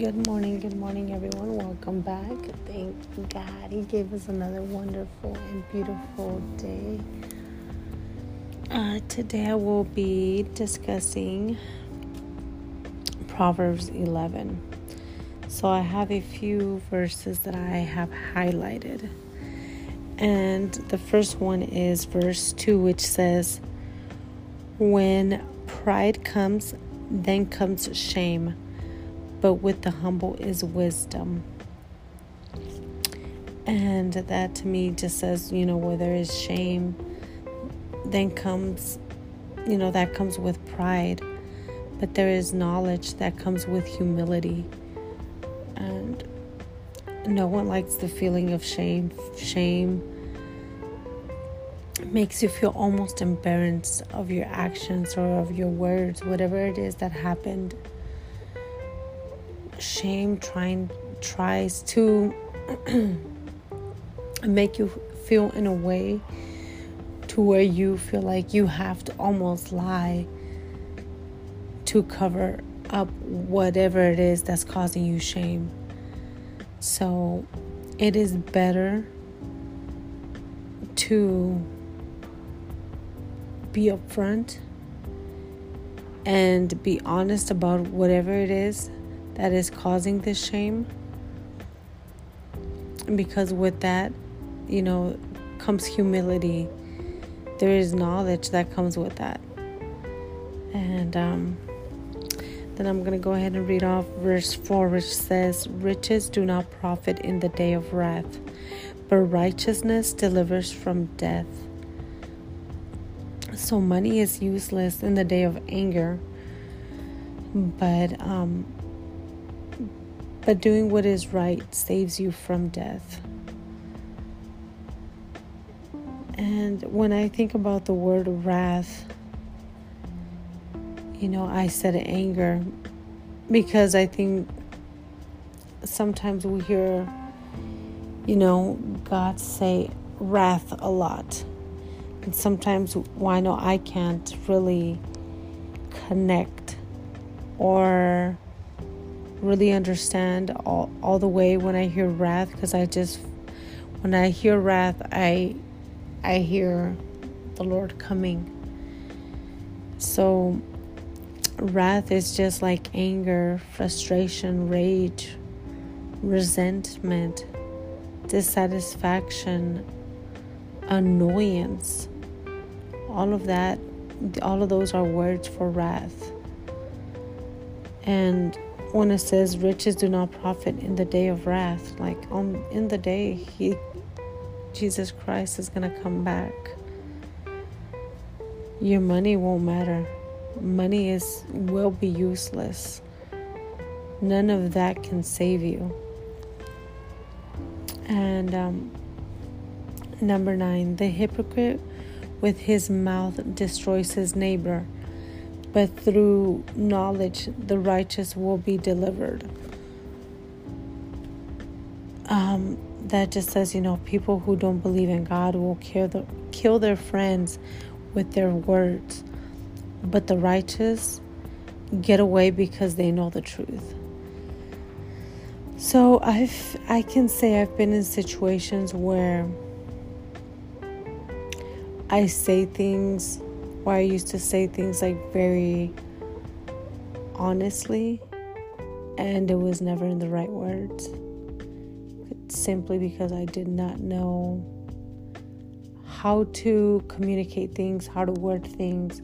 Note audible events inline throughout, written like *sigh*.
Good morning, good morning, everyone. Welcome back. Thank God He gave us another wonderful and beautiful day. Uh, today I will be discussing Proverbs 11. So I have a few verses that I have highlighted. And the first one is verse 2, which says, When pride comes, then comes shame but with the humble is wisdom. And that to me just says, you know, where there is shame, then comes, you know, that comes with pride. But there is knowledge that comes with humility. And no one likes the feeling of shame. Shame makes you feel almost embarrassed of your actions or of your words, whatever it is that happened shame trying tries to *clears throat* make you feel in a way to where you feel like you have to almost lie to cover up whatever it is that's causing you shame. So it is better to be upfront and be honest about whatever it is that is causing this shame. Because with that, you know, comes humility. There is knowledge that comes with that. And um, then I'm going to go ahead and read off verse 4, which says, Riches do not profit in the day of wrath, but righteousness delivers from death. So money is useless in the day of anger, but um, but doing what is right saves you from death. And when I think about the word wrath, you know, I said anger because I think sometimes we hear, you know, God say wrath a lot. And sometimes why well, know I can't really connect or really understand all, all the way when I hear wrath because I just when I hear wrath I I hear the Lord coming. So wrath is just like anger, frustration, rage, resentment, dissatisfaction, annoyance. All of that all of those are words for wrath. And when it says riches do not profit in the day of wrath like on in the day he jesus christ is going to come back. Your money won't matter. Money is will be useless. None of that can save you. And um, number nine the hypocrite with his mouth destroys his neighbor but through knowledge the righteous will be delivered. Um, that just says, you know, people who don't believe in God will kill, the, kill their friends with their words, but the righteous get away because they know the truth. So I've I can say I've been in situations where I say things where I used to say things like very honestly, and it was never in the right words. Simply because I did not know how to communicate things, how to word things,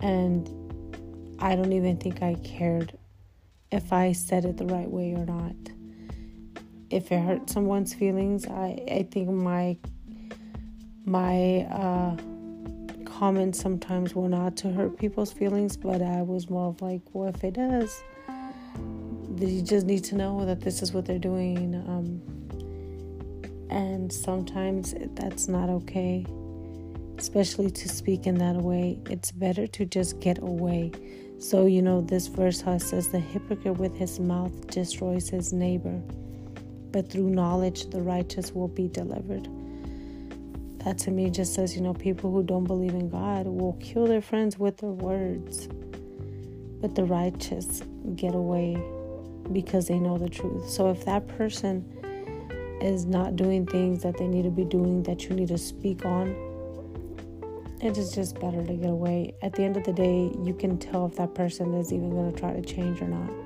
and I don't even think I cared if I said it the right way or not. If it hurt someone's feelings, I, I think my my uh, comments sometimes were not to hurt people's feelings, but I was more of like, well, if it does, you just need to know that this is what they're doing. Um, and sometimes that's not okay, especially to speak in that way. It's better to just get away. So, you know, this verse how says, The hypocrite with his mouth destroys his neighbor, but through knowledge the righteous will be delivered that to me just says, you know, people who don't believe in God will kill their friends with their words, but the righteous get away because they know the truth. So if that person is not doing things that they need to be doing that you need to speak on, it is just better to get away. At the end of the day, you can tell if that person is even going to try to change or not.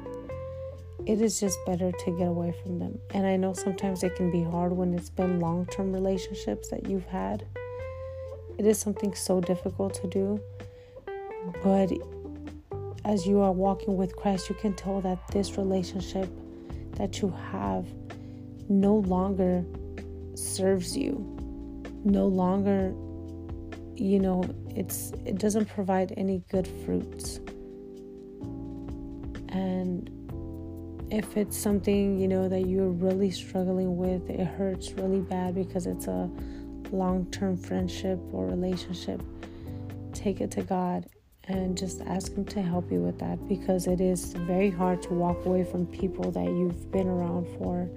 It is just better to get away from them. And I know sometimes it can be hard when it's been long term relationships that you've had. It is something so difficult to do. But as you are walking with Christ, you can tell that this relationship that you have no longer serves you, no longer, you know, it's it doesn't provide any good fruits. And if it's something, you know, that you're really struggling with, it hurts really bad because it's a long-term friendship or relationship, take it to God and just ask Him to help you with that because it is very hard to walk away from people that you've been around for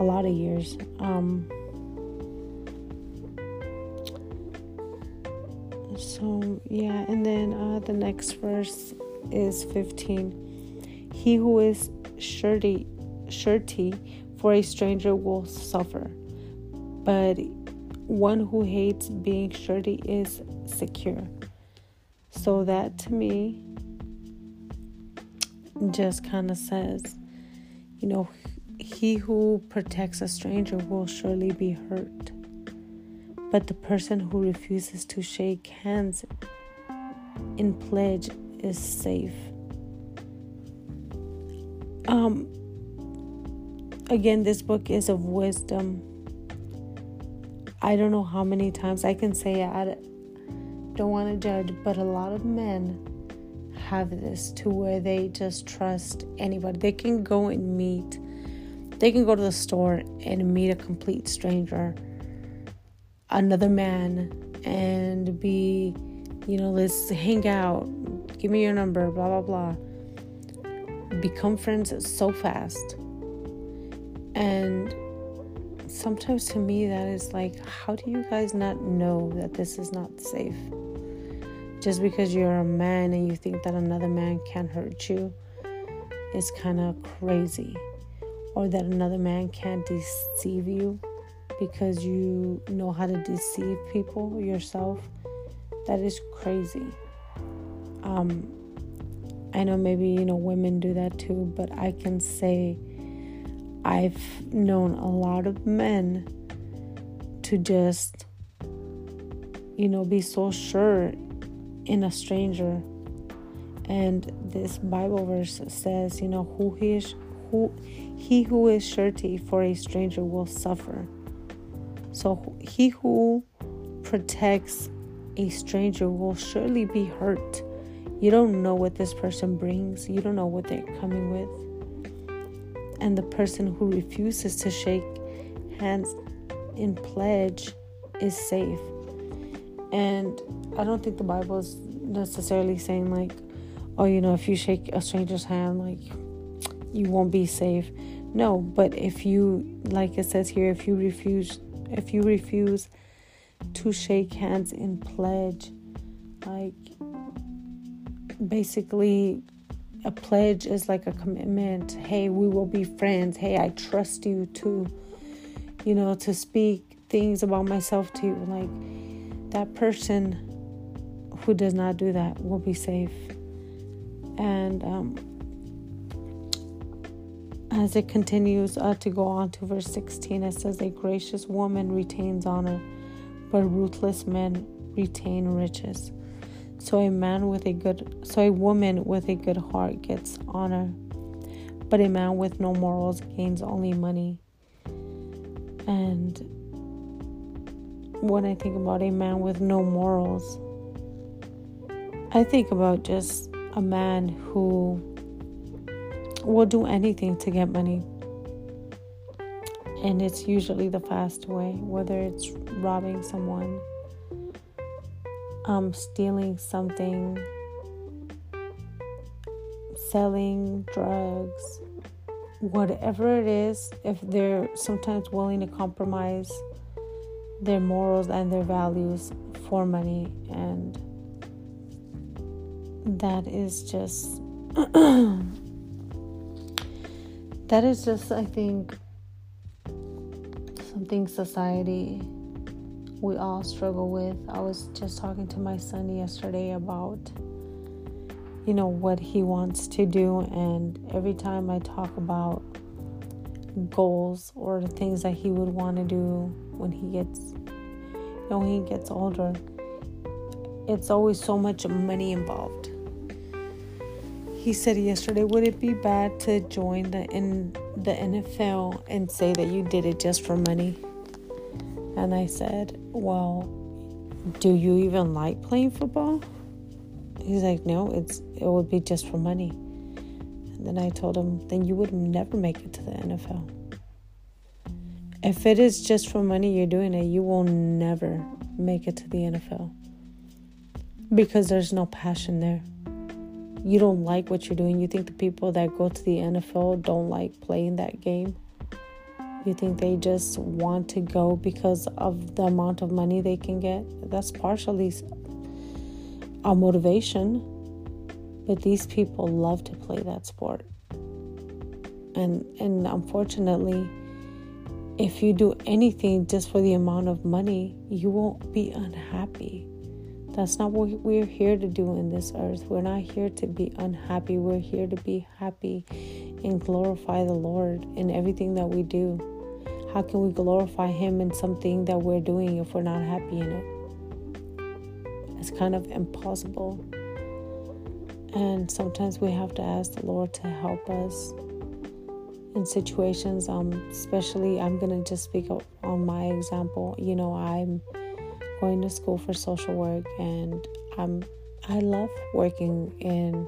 a lot of years. Um, so, yeah, and then uh, the next verse is 15. He who is surety, surety for a stranger will suffer, but one who hates being surety is secure. So that to me just kind of says, you know, he who protects a stranger will surely be hurt. But the person who refuses to shake hands in pledge is safe. Um again this book is of wisdom. I don't know how many times I can say it don't want to judge, but a lot of men have this to where they just trust anybody. They can go and meet, they can go to the store and meet a complete stranger, another man, and be, you know, let's hang out, give me your number, blah, blah, blah. Become friends so fast. And sometimes to me, that is like, how do you guys not know that this is not safe? just because you're a man and you think that another man can hurt you is kind of crazy. Or that another man can't deceive you because you know how to deceive people yourself. That is crazy. Um, I know maybe, you know, women do that too, but I can say I've known a lot of men to just, you know, be so sure in a stranger. And this Bible verse says, you know, who he is who he who is surety for a stranger will suffer. So he who protects a stranger will surely be hurt. You don't know what this person brings. You don't know what they're coming with. And the person who refuses to shake hands in pledge is safe. And I don't think the Bible is necessarily saying like, oh, you know, if you shake a stranger's hand, like you won't be safe. No, but if you, like it says here, if you refuse, if you refuse to shake hands in pledge, like basically a pledge is like a commitment. Hey, we will be friends. Hey, I trust you to, you know, to speak things about myself to you. Like that person who does not do that will be safe. And um, as it continues uh, to go on to verse 16, it says, A gracious woman retains honor, but ruthless men retain riches. So a man with a good, so a woman with a good heart gets honor, but a man with no morals gains only money. And when I think about a man with no morals, I think about just a man who will do anything to get money. And it's usually the fast way, whether it's robbing someone, um, stealing something, selling drugs, whatever it is, if they're sometimes willing to compromise their morals and their values for money. And that is just *clears throat* that is just, I think, something society we all struggle with. I was just talking to my son yesterday about, you know, what he wants to do, and every time I talk about goals or the things that he would want to do when he gets, you know, when he gets older, it's always so much money involved. He said yesterday, would it be bad to join the in the NFL and say that you did it just for money? And I said, Well, do you even like playing football? He's like, No, it's it would be just for money. And then I told him, Then you would never make it to the NFL. If it is just for money you're doing it, you will never make it to the NFL. Because there's no passion there you don't like what you're doing. You think the people that go to the NFL don't like playing that game. You think they just want to go because of the amount of money they can get. That's partially a motivation. But these people love to play that sport. And and unfortunately, if you do anything just for the amount of money, you won't be unhappy that's not what we're here to do in this earth. We're not here to be unhappy. We're here to be happy and glorify the Lord in everything that we do. How can we glorify Him in something that we're doing if we're not happy in it? It's kind of impossible. And sometimes we have to ask the Lord to help us in situations. Um, especially, I'm gonna just speak on my example. You know, I'm going to school for social work and I'm I love working in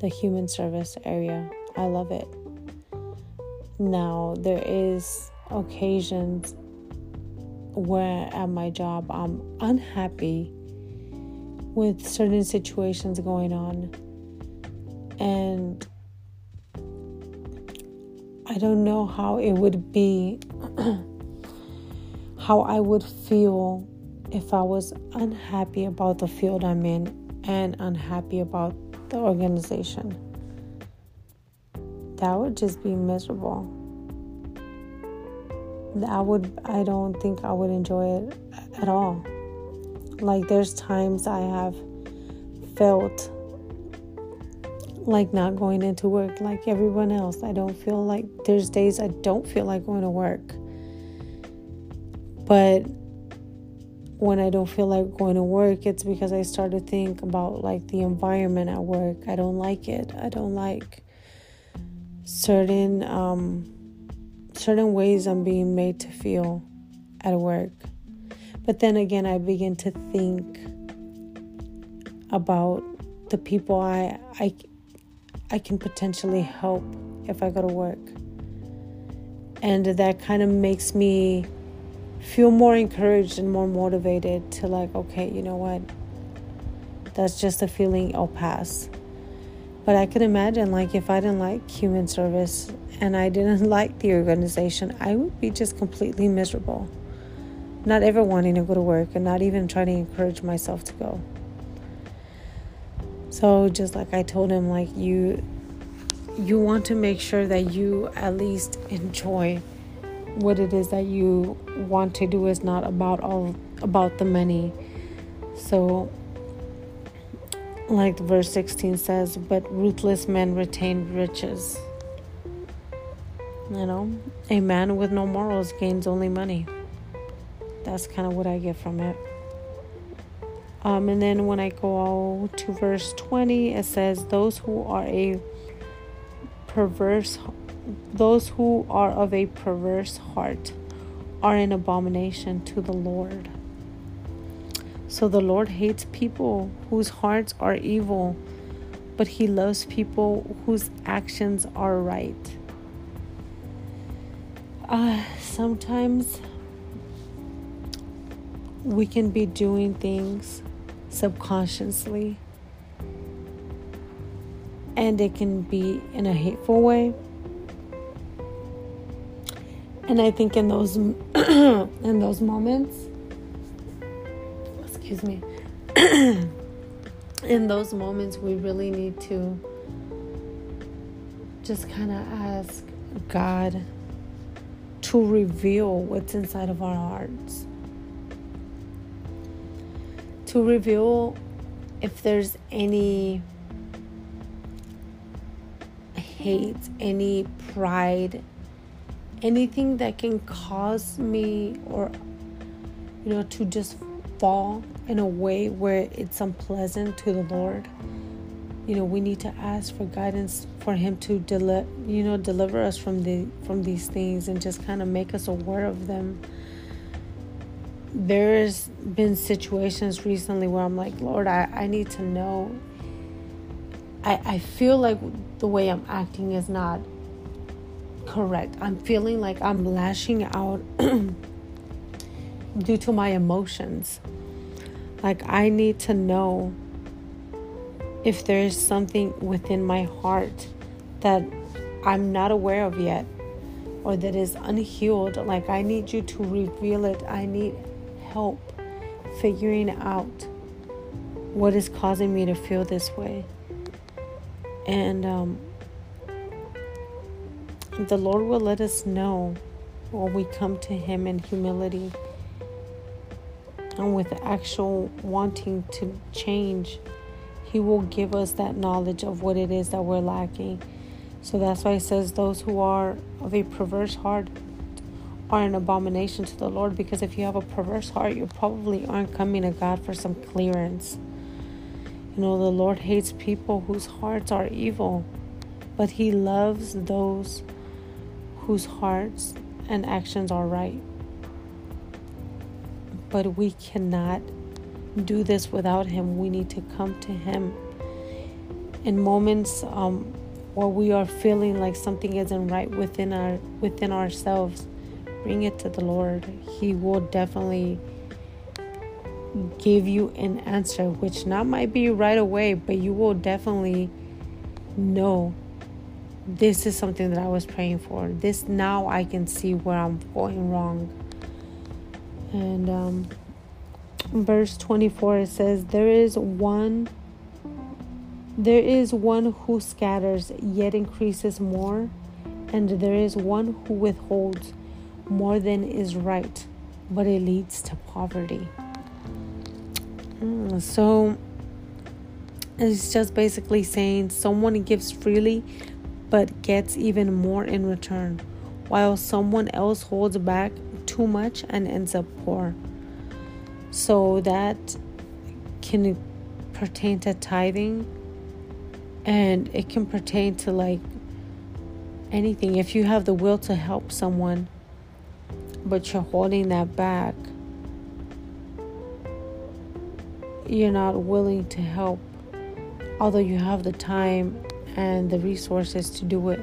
the human service area. I love it. Now there is occasions where at my job I'm unhappy with certain situations going on and I don't know how it would be *clears throat* how I would feel if I was unhappy about the field I'm in and unhappy about the organization. That would just be miserable. I would I don't think I would enjoy it at all. Like there's times I have felt like not going into work like everyone else. I don't feel like there's days I don't feel like going to work. But when I don't feel like going to work, it's because I start to think about like the environment at work. I don't like it. I don't like certain um, certain ways I'm being made to feel at work. But then again, I begin to think about the people I I I can potentially help if I go to work. And that kind of makes me feel more encouraged and more motivated to like okay you know what that's just a feeling i'll pass but i could imagine like if i didn't like human service and i didn't *laughs* like the organization i would be just completely miserable. Not ever wanting to go to work and not even trying to encourage myself to go. So just like i told him like you you want to make sure that you at least enjoy what it is that you want to do. Is not about all about the money. So like verse 16 says, but ruthless men retain riches. You know, a man with no morals gains only money. That's kind of what I get from it. Um, and then when I go to verse 20, it says, Those who are a perverse those who are of a perverse heart are an abomination to the Lord. So the Lord hates people whose hearts are evil, but he loves people whose actions are right. Uh, sometimes we can be doing things subconsciously, and it can be in a hateful way and I think in those *clears throat* in those moments, excuse me, *clears throat* in those moments we really need to just kind of ask God to reveal what's inside of our hearts. To reveal if there's any hate, any pride, anything that can cause me or you know to just fall in a way where it's unpleasant to the Lord. You know, we need to ask for guidance for him to deli- you know deliver us from the from these things and just kind of make us aware of them. There's been situations recently where I'm like, Lord, I, I need to know. I, I feel like the way I'm acting is not correct. I'm feeling like I'm lashing out *clears throat* due to my emotions. Like, I need to know if there is something within my heart that I'm not aware of yet or that is unhealed. Like, I need you to reveal it. I need help figuring out what is causing me to feel this way. And um, the Lord will let us know when we come to Him in humility and with actual wanting to change, He will give us that knowledge of what it is that we're lacking. So that's why it says, Those who are of a perverse heart are an abomination to the Lord. Because if you have a perverse heart, you probably aren't coming to God for some clearance. You know, the Lord hates people whose hearts are evil, but He loves those whose hearts and actions are right but we cannot do this without Him. We need to come to Him in moments um, where we are feeling like something isn't right within our within ourselves. Bring it to the Lord. He will definitely give you an answer, which not might be right away, but you will definitely know this is something that I was praying for. This now I can see where I'm going wrong. And um, verse 24 it says, There is one. There is one who scatters, yet increases more, and there is one who withholds more than is right, but it leads to poverty. Mm, so it's just basically saying someone gives freely but gets even more in return, while someone else holds back too much and ends up poor. So that can pertain to tithing and it can pertain to like anything. If you have the will to help someone, but you're holding that back, you're not willing to help, although you have the time and the resources to do it.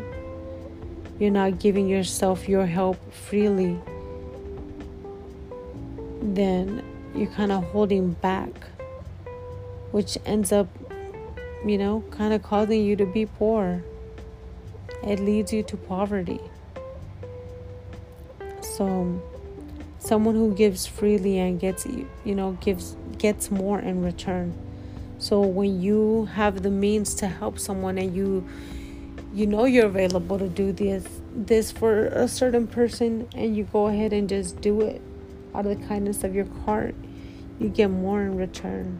You're not giving yourself your help freely then you're kind of holding back, which ends up, you know, kind of causing you to be poor. It leads you to poverty. So, someone who gives freely and gets, you know, gives gets more in return. So when you have the means to help someone and you you know you're available to do this this for a certain person and you go ahead and just do it out of the kindness of your heart, you get more in return.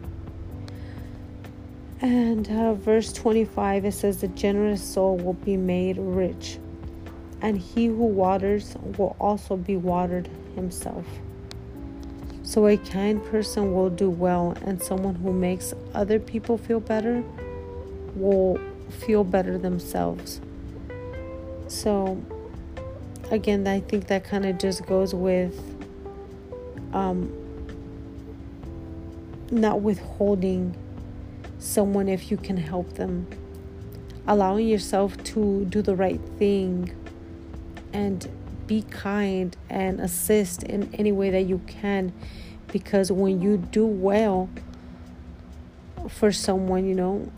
And uh, verse 25 it says, The generous soul will be made rich, and he who waters will also be watered himself. So a kind person will do well, and someone who makes other people feel better will feel better themselves. So, again, I think that kind of just goes with um, not withholding someone if you can help them, allowing yourself to do the right thing and be kind and assist in any way that you can. Because when you do well for someone, you know,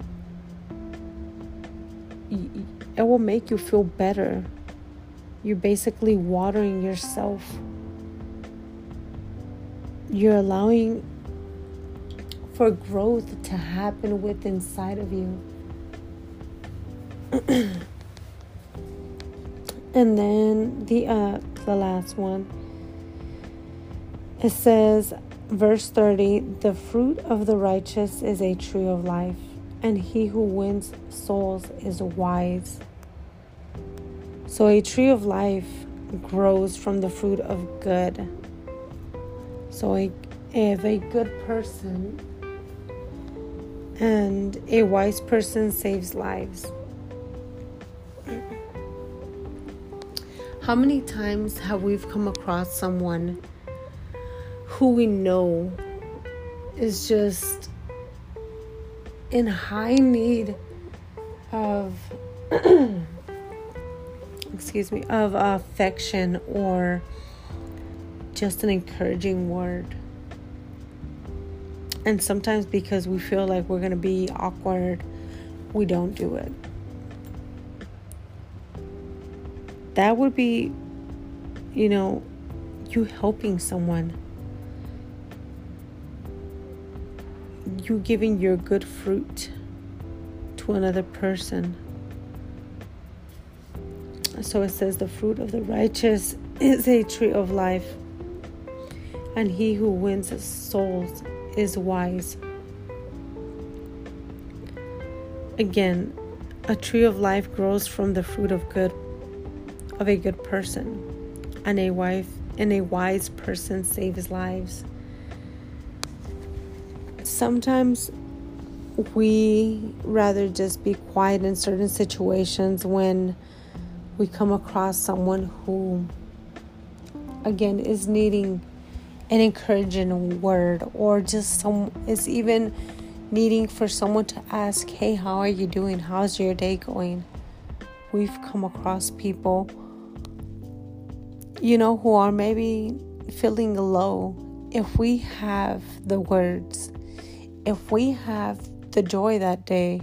it will make you feel better. You're basically watering yourself you're allowing for growth to happen within inside of you. *clears throat* And then the uh the last one. It says verse 30, the fruit of the righteous is a tree of life, and he who wins souls is wise. So a tree of life grows from the fruit of good. So a, if a good person and a wise person saves lives. How many times have we come across someone who we know is just in high need of *clears throat* excuse me of affection or just an encouraging word and sometimes because we feel like we're going to be awkward we don't do it that would be, you know, you helping someone. You giving your good fruit to another person. So it says, the fruit of the righteous is a tree of life, and he who wins souls is wise. Again, a tree of life grows from the fruit of good of a good person, and a wife and a wise person saves lives. Sometimes we rather just be quiet in certain situations when we come across someone who again is needing an encouraging word or just some is even needing for someone to ask hey how are you doing? How's your day going? We've come across people you know, who are maybe feeling low, if we have the words, if we have the joy that day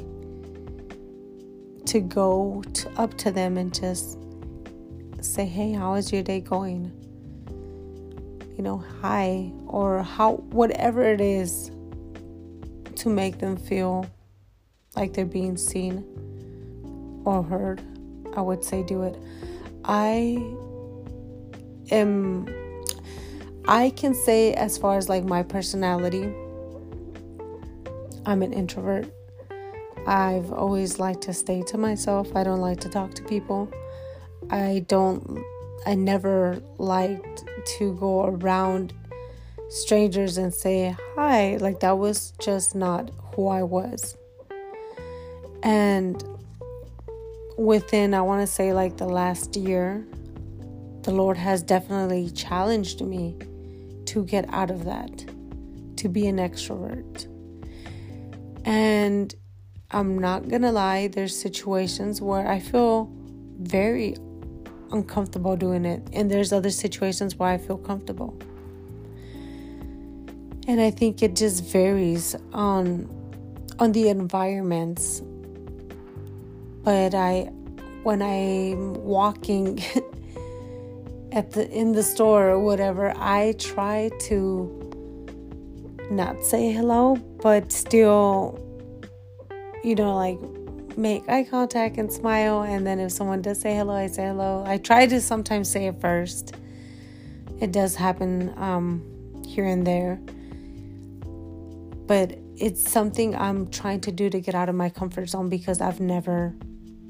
to go to, up to them and just say, hey, how is your day going? You know, hi, or how, whatever it is to make them feel like they're being seen or heard, I would say do it. I am I can say as far as like my personality, I'm an introvert. I've always liked to stay to myself. I don't like to talk to people. I don't I never liked to go around strangers and say hi. Like that was just not who I was. And within I want to say like the last year, the Lord has definitely challenged me to get out of that, to be an extrovert. And I'm not gonna lie, there's situations where I feel very uncomfortable doing it, and there's other situations where I feel comfortable. And I think it just varies on on the environments. But I when I'm walking *laughs* at the in the store or whatever, I try to not say hello, but still, you know, like make eye contact and smile. And then if someone does say hello, I say hello. I try to sometimes say it first. It does happen um, here and there, but it's something I'm trying to do to get out of my comfort zone because I've never,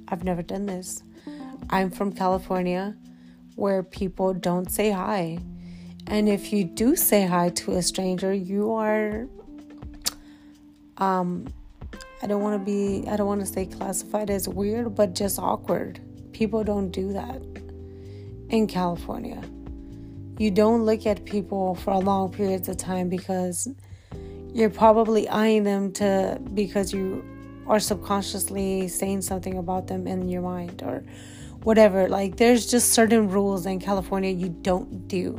I've never done this. I'm from California where people don't say hi. And if you do say hi to a stranger, you are um I don't want to be I don't want to say classified as weird, but just awkward. People don't do that in California. You don't look at people for a long periods of time because you're probably eyeing them to because you are subconsciously saying something about them in your mind or whatever. Like there's just certain rules in California you don't do.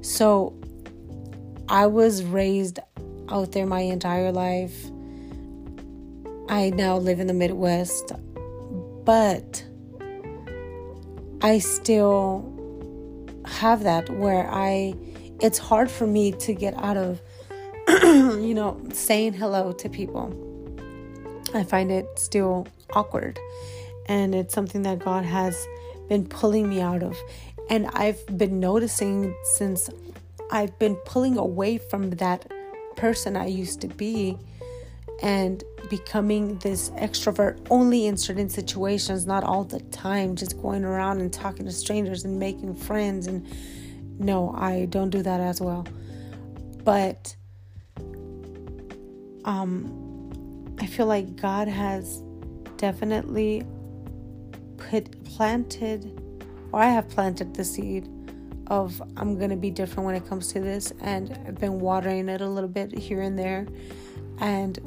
So I was raised out there my entire life. I now live in the Midwest, but I still have that where I it's hard for me to get out of *clears throat* you know saying hello to people. I find it still awkward and it's something that God has been pulling me out of. And I've been noticing since I've been pulling away from that person I used to be and becoming this extrovert only in certain situations, not all the time, just going around and talking to strangers and making friends. And no, I don't do that as well. But um, I feel like God has definitely put planted, or I have planted the seed of I'm gonna be different when it comes to this, and I've been watering it a little bit here and there, and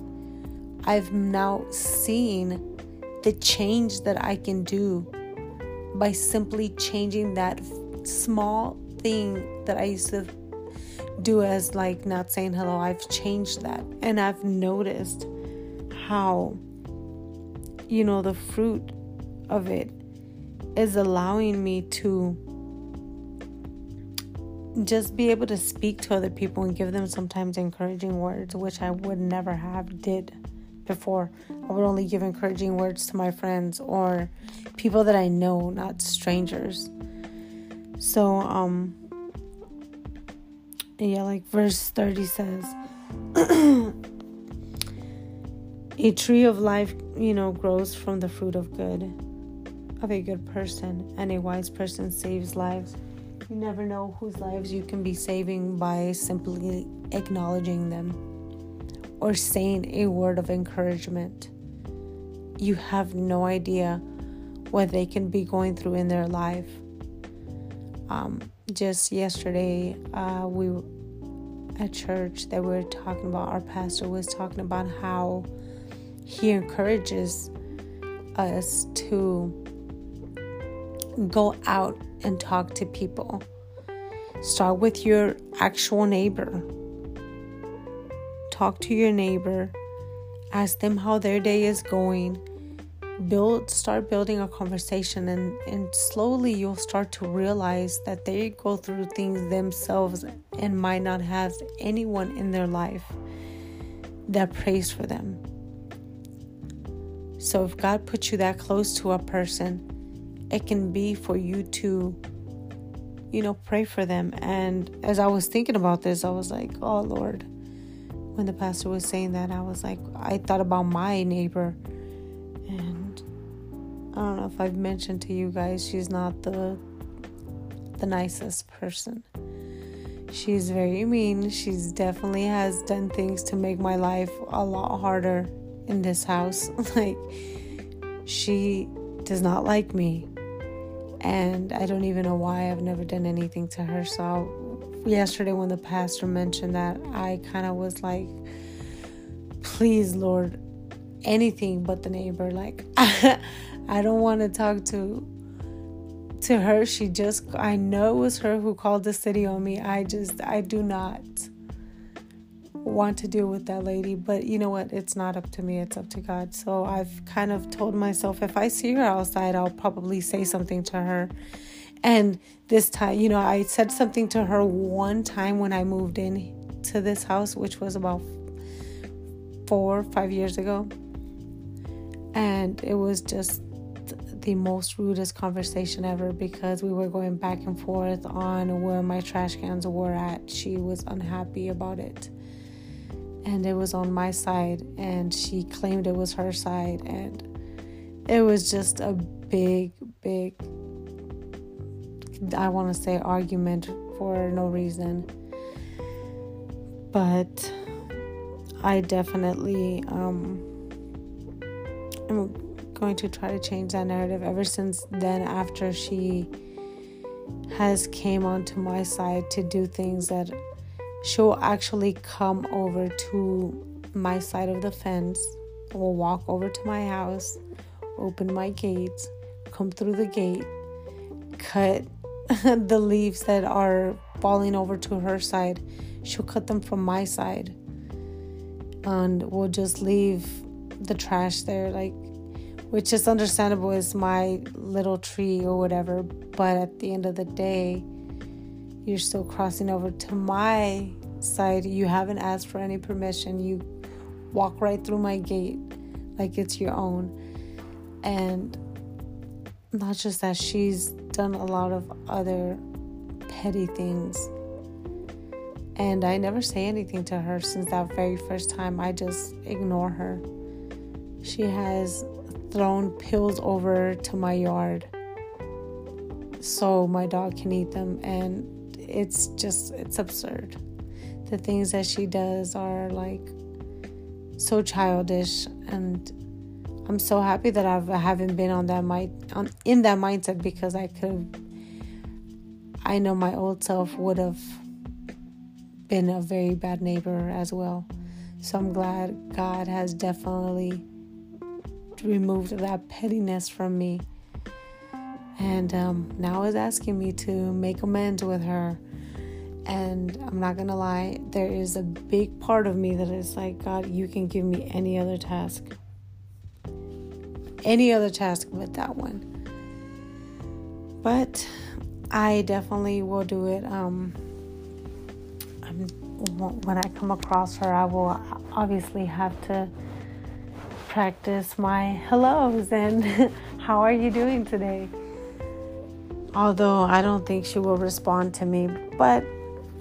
I've now seen the change that I can do by simply changing that small thing that I used to do as like not saying hello. I've changed that and I've noticed how you know the fruit of it is allowing me to just be able to speak to other people and give them sometimes encouraging words which I would never have did before. I would only give encouraging words to my friends or people that I know, not strangers. So, um, yeah, like verse 30 says, *clears throat* a tree of life, you know, grows from the fruit of good, of a good person, and a wise person saves lives. You never know whose lives you can be saving by simply acknowledging them or saying a word of encouragement. You have no idea what they can be going through in their life. Um, just yesterday, uh, we at church that we were talking about. Our pastor was talking about how he encourages us to go out and talk to people. Start with your actual neighbor talk to your neighbor, ask them how their day is going, build start building a conversation and, and slowly you'll start to realize that they go through things themselves and might not have anyone in their life that prays for them. So if God puts you that close to a person, it can be for you to you know pray for them and as I was thinking about this I was like, "Oh Lord, when the pastor was saying that, I was like, I thought about my neighbor. And I don't know if I've mentioned to you guys, she's not the the nicest person. She's very mean. She's definitely has done things to make my life a lot harder in this house. *laughs* like she does not like me. And I don't even know why I've never done anything to her. So I'll, yesterday when the pastor mentioned that, I kind of was like, please, Lord, anything but the neighbor. Like, *laughs* I don't want to talk to to her. She just, I know it was her who called the city on me. I just, I do not want to deal with that lady. But you know what? It's not up to me, it's up to God. So I've kind of told myself if I see her outside, I'll probably say something to her and this time, you know, I said something to her one time when I moved in to this house, which was about four, five years ago. And it was just the most rudest conversation ever because we were going back and forth on where my trash cans were at. She was unhappy about it. And it was on my side, and she claimed it was her side. And it was just a big, big I want to say argument for no reason. But I definitely um, am going to try to change that narrative. Ever since then, after she has came onto my side to do things that she'll actually come over to my side of the fence, will walk over to my house, open my gates, come through the gate, cut *laughs* the leaves that are falling over to her side. She'll cut them from my side. And we'll just leave the trash there, like, which is understandable, is my little tree or whatever. But at the end of the day, you're still crossing over to my side. You haven't asked for any permission. You walk right through my gate like it's your own. And not just that, she's done a lot of other petty things. And I never say anything to her since that very first time. I just ignore her. She has thrown pills over to my yard so my dog can eat them and it's just it's absurd the things that she does are like so childish and i'm so happy that I've, i haven't been on that mind on in that mindset because i could i know my old self would have been a very bad neighbor as well so i'm glad god has definitely removed that pettiness from me. And um, now is asking me to make amends with her. And I'm not gonna lie, there is a big part of me that is like, God, you can give me any other task. Any other task but that one. But I definitely will do it. Um, when I come across her, I will obviously have to practice my hellos and *laughs* how are you doing today? Although I don't think she will respond to me, but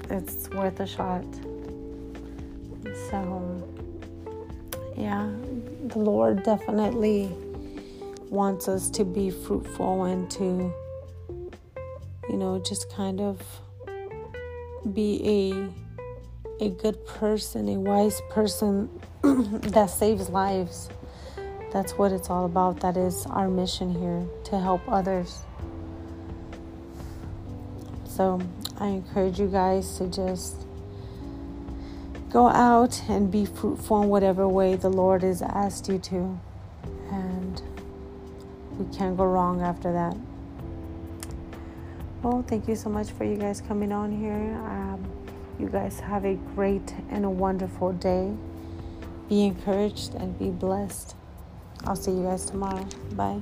it's worth a shot. So, yeah, the Lord definitely wants us to be fruitful and to, you know, just kind of be a a good person, a wise person *clears throat* that saves lives. That's what it's all about. That is our mission here to help others. So I encourage you guys to just go out and be fruitful in whatever way the Lord has asked you to. We can't go wrong after that. Well, thank you so much for you guys coming on here. Um, you guys have a great and a wonderful day. Be encouraged and be blessed. I'll see you guys tomorrow. Bye.